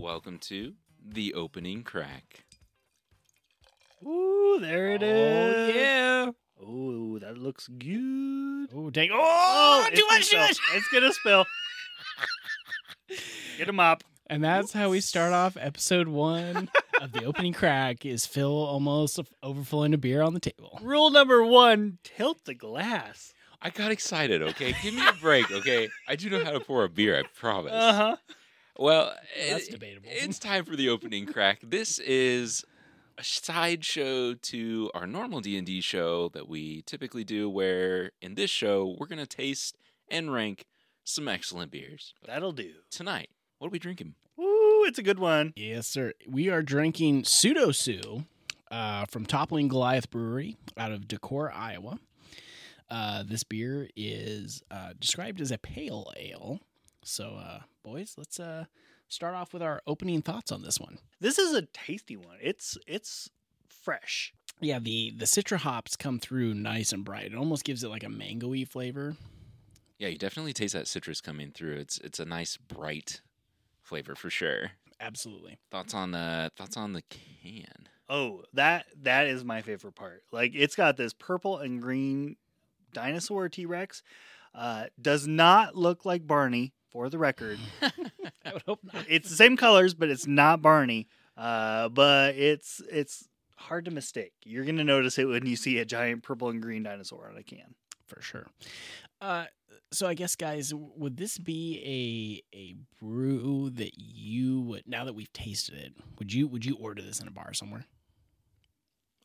welcome to the opening crack. Ooh, there it oh, is. yeah. Oh, that looks good. Oh, dang. Oh, it's too gonna much, too spill. much. It's gonna spill. Get him up. And that's how we start off episode one of the opening crack is Phil almost overflowing a beer on the table. Rule number one: tilt the glass. I got excited, okay? Give me a break, okay? I do know how to pour a beer, I promise. Uh huh. Well, That's it- debatable. It's time for the opening crack. This is a sideshow to our normal D&D show that we typically do where in this show we're going to taste and rank some excellent beers. That'll do. Tonight, what are we drinking? Ooh, it's a good one. Yes, sir. We are drinking Pseudo Sue uh, from Toppling Goliath Brewery out of Decorah, Iowa. Uh, this beer is uh, described as a pale ale. So, uh, boys, let's uh, start off with our opening thoughts on this one. This is a tasty one. It's it's fresh. Yeah, the the citra hops come through nice and bright. It almost gives it like a mangoey flavor. Yeah, you definitely taste that citrus coming through. It's it's a nice bright flavor for sure. Absolutely. Thoughts on the thoughts on the can? Oh, that that is my favorite part. Like it's got this purple and green dinosaur T Rex. Uh, does not look like Barney, for the record. I would hope not. it's the same colors, but it's not Barney. Uh, but it's it's hard to mistake. You're gonna notice it when you see a giant purple and green dinosaur on a can. for sure. Uh, so I guess, guys, would this be a a brew that you would now that we've tasted it? Would you would you order this in a bar somewhere?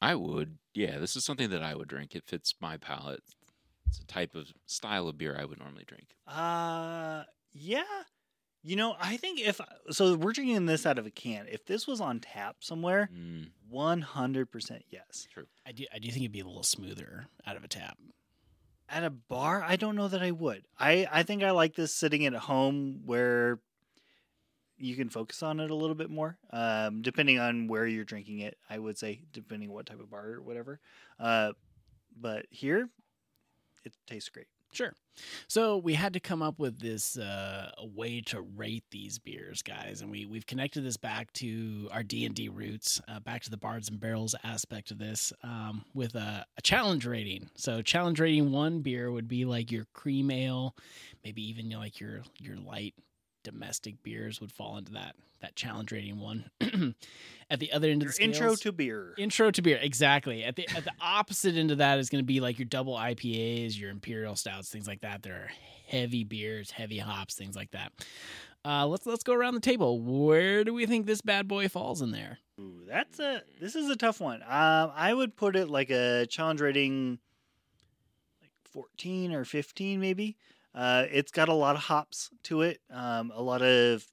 I would. Yeah, this is something that I would drink. It fits my palate. It's a type of style of beer I would normally drink. Uh, yeah. You know, I think if so, we're drinking this out of a can. If this was on tap somewhere, Mm, one hundred percent yes. true. I do I do think it'd be a little smoother out of a tap. At a bar, I don't know that I would. I I think I like this sitting at home where you can focus on it a little bit more. Um, depending on where you're drinking it, I would say depending what type of bar or whatever. Uh, but here, it tastes great. Sure. So we had to come up with this uh, a way to rate these beers, guys, and we we've connected this back to our D and D roots, uh, back to the bards and barrels aspect of this, um, with a, a challenge rating. So challenge rating one beer would be like your cream ale, maybe even you know, like your your light domestic beers would fall into that that challenge rating one. At the other end of Your the intro to beer. Intro to beer, exactly. At the at the opposite end of that is going to be like your double IPAs, your imperial stouts, things like that. There are heavy beers, heavy hops, things like that. Uh, let's let's go around the table. Where do we think this bad boy falls in there? Ooh, that's a this is a tough one. Um, I would put it like a challenge rating, like fourteen or fifteen, maybe. Uh, it's got a lot of hops to it, um, a lot of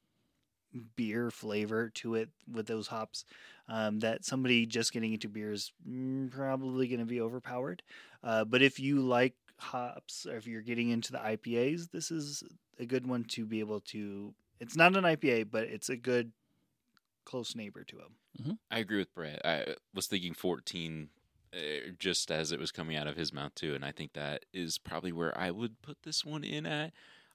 beer flavor to it with those hops. Um, that somebody just getting into beer is mm, probably going to be overpowered. Uh, but if you like hops, or if you're getting into the IPAs, this is a good one to be able to. It's not an IPA, but it's a good close neighbor to them. I agree with Brett. I was thinking 14 uh, just as it was coming out of his mouth, too. And I think that is probably where I would put this one in at.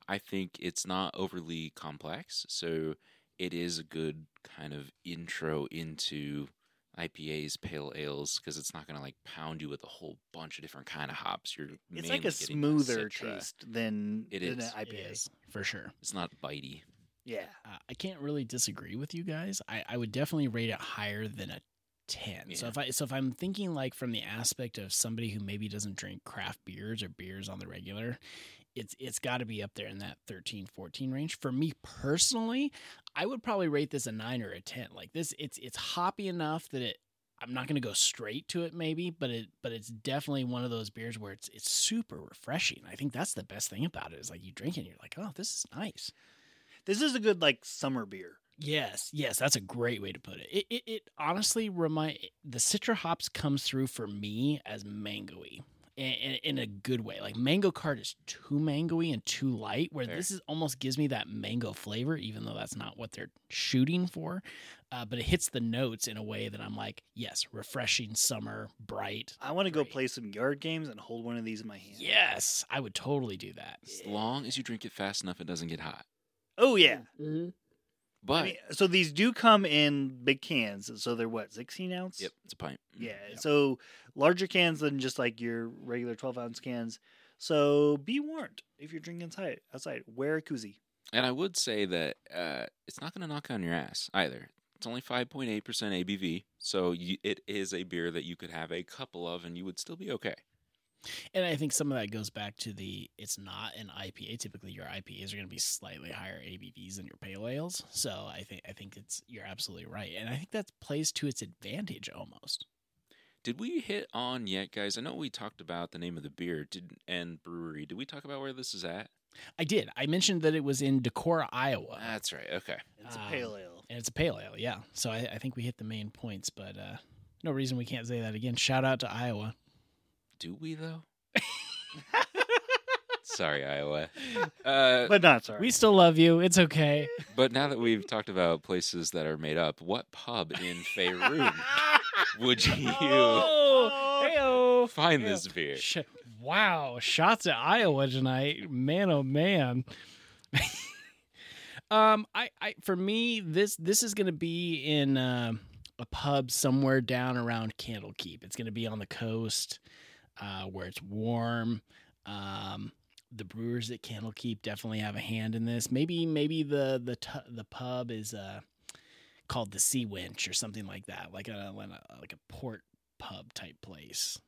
I think it's not overly complex. So it is a good kind of intro into IPAs, pale ales, because it's not going to like pound you with a whole bunch of different kind of hops. You're It's like a smoother taste than It than is. an It IPA. is, for sure. It's not bitey. Yeah, Uh, I can't really disagree with you guys. I, I would definitely rate it higher than a ten. So if I so if I'm thinking like from the aspect of somebody who maybe doesn't drink craft beers or beers on the regular, it's it's got to be up there in that 13 14 range. For me personally, I would probably rate this a 9 or a 10. Like this it's it's hoppy enough that it I'm not going to go straight to it maybe, but it but it's definitely one of those beers where it's it's super refreshing. I think that's the best thing about it is like you drink it and you're like, "Oh, this is nice." this is a good like summer beer. Yes, yes, that's a great way to put it. It it, it honestly remind the citra hops comes through for me as mangoey. In, in, in a good way, like Mango Cart is too mangoey and too light. Where Fair. this is almost gives me that mango flavor, even though that's not what they're shooting for. Uh, but it hits the notes in a way that I'm like, yes, refreshing, summer, bright. I want to go play some yard games and hold one of these in my hand. Yes, I would totally do that. As long as you drink it fast enough, it doesn't get hot. Oh yeah. Mm-hmm. But I mean, so these do come in big cans. So they're what, 16 ounce? yep, it's a pint. Yeah. Yep. So larger cans than just like your regular 12 ounce cans. So be warned if you're drinking outside. Outside, wear a koozie. And I would say that uh, it's not going to knock on your ass either. It's only 5.8% ABV, so you, it is a beer that you could have a couple of and you would still be okay. And I think some of that goes back to the it's not an IPA. Typically, your IPAs are going to be slightly higher ABVs than your pale ales. So I think I think it's you're absolutely right, and I think that plays to its advantage almost. Did we hit on yet, guys? I know we talked about the name of the beer did, and brewery. Did we talk about where this is at? I did. I mentioned that it was in Decorah, Iowa, That's right. Okay. It's a Um, pale ale. and it's a pale ale. Yeah, so I, I think we hit the main points, but uh, no reason we can't say that again. Shout out to Iowa. Do we, though? Sorry, Iowa. Uh, But not sorry. We still love you. It's okay. but now that we've talked about places that are made up, what pub in Faerun would you Oh, hey-o. find this beer? Sh- wow, shots at Iowa tonight, man! Oh man. um, I, I, for me, this this is gonna be in uh, a pub somewhere down around Candlekeep. It's gonna be on the coast, uh, where it's warm. Um, the brewers at Candlekeep definitely have a hand in this. Maybe, maybe the the tu- the pub is uh called the Sea Winch or something like that, like a like a port pub type place.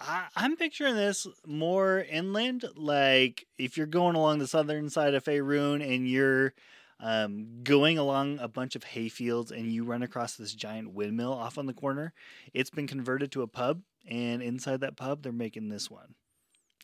I, I'm picturing this more inland. Like if you're going along the southern side of Faerun and you're um, going along a bunch of hay fields and you run across this giant windmill off on the corner, it's been converted to a pub. And inside that pub, they're making this one.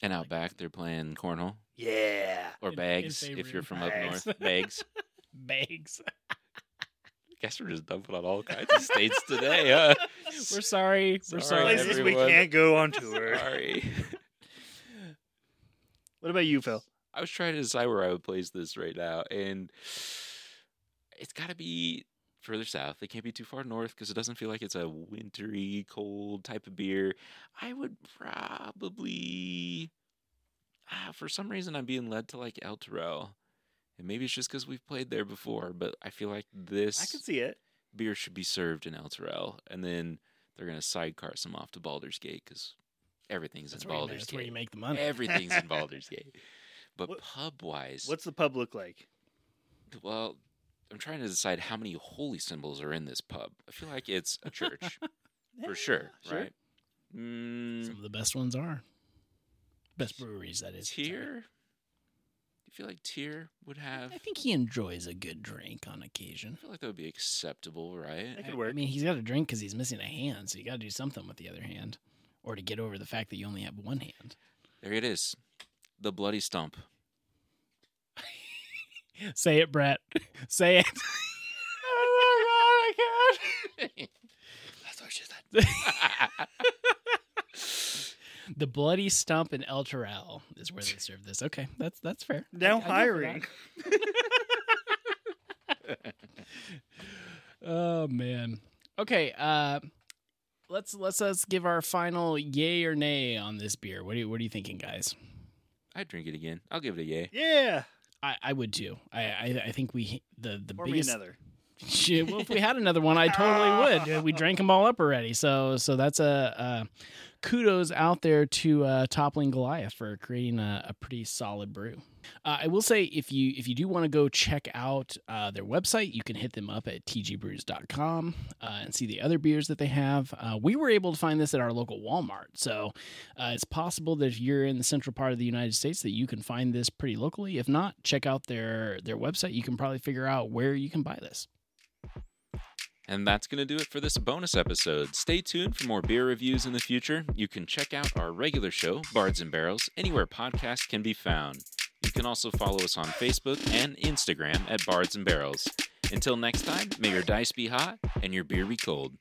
And out back, they're playing cornhole Yeah. or In- in bags if Faerun. you're from up north. Bags. Bags. I guess we're just dumping on all kinds of states today, huh? We're sorry. We're Sorry, sorry. Places everyone. we can't go on tour. Sorry. What about you, Phil? I was trying to decide where I would place this right now, and it's got to be further south. It can't be too far north because it doesn't feel like it's a wintry, cold type of beer. I would probably, ah, for some reason, I'm being led to like Elturel. And maybe it's just because we've played there before, but I feel like this I can see it. beer should be served in Elturel, and then they're gonna sidecart some off to Baldur's Gate because everything's That's, in you, Baldur's that's Gate. where you make the money. Everything's in Baldur's Gate. But What- pub wise, What's the pub look like? well, I'm trying to decide how many holy symbols are in this pub. I feel like it's a church for sure, sure. right? Mm, Some of the best ones are. Best breweries, that is. sorry. Tier. Do you feel like Tier would have? I think he enjoys a good drink on occasion. I feel like that would be acceptable, right? That could I- I mean, he's got a drink because he's missing a hand, so you got to do something with the other hand, or to get over the fact that you only have one hand. There it is, the bloody stump. Say it, Brett. Say it. oh my god, I can't. That's what she said. the bloody stump in Elturel is where they serve this. Okay, that's that's fair. Now I- I go for hiring. that. Oh man. Okay. Uh, let's let's let's give our final yay or nay on this beer. What do you what are you thinking, guys? I'd drink it again. I'll give it a yay. Yeah. I, I would too. I, I I think we the the Pour me biggest. another. Shit, well, if we had another one, I totally would. We drank them all up already. So so that's a, a kudos out there to uh, Toppling Goliath for creating a, a pretty solid brew. Uh, I will say if you if you do want to go check out uh, their website, you can hit them up at tgbrews.com uh, and see the other beers that they have. Uh, we were able to find this at our local Walmart, so uh, it's possible that if you're in the central part of the United States that you can find this pretty locally. If not, check out their their website. You can probably figure out where you can buy this. And that's going to do it for this bonus episode. Stay tuned for more beer reviews in the future. You can check out our regular show, Bards and Barrels, anywhere podcasts can be found. You can also follow us on Facebook and Instagram at Bards and Barrels. Until next time, may your dice be hot and your beer be cold.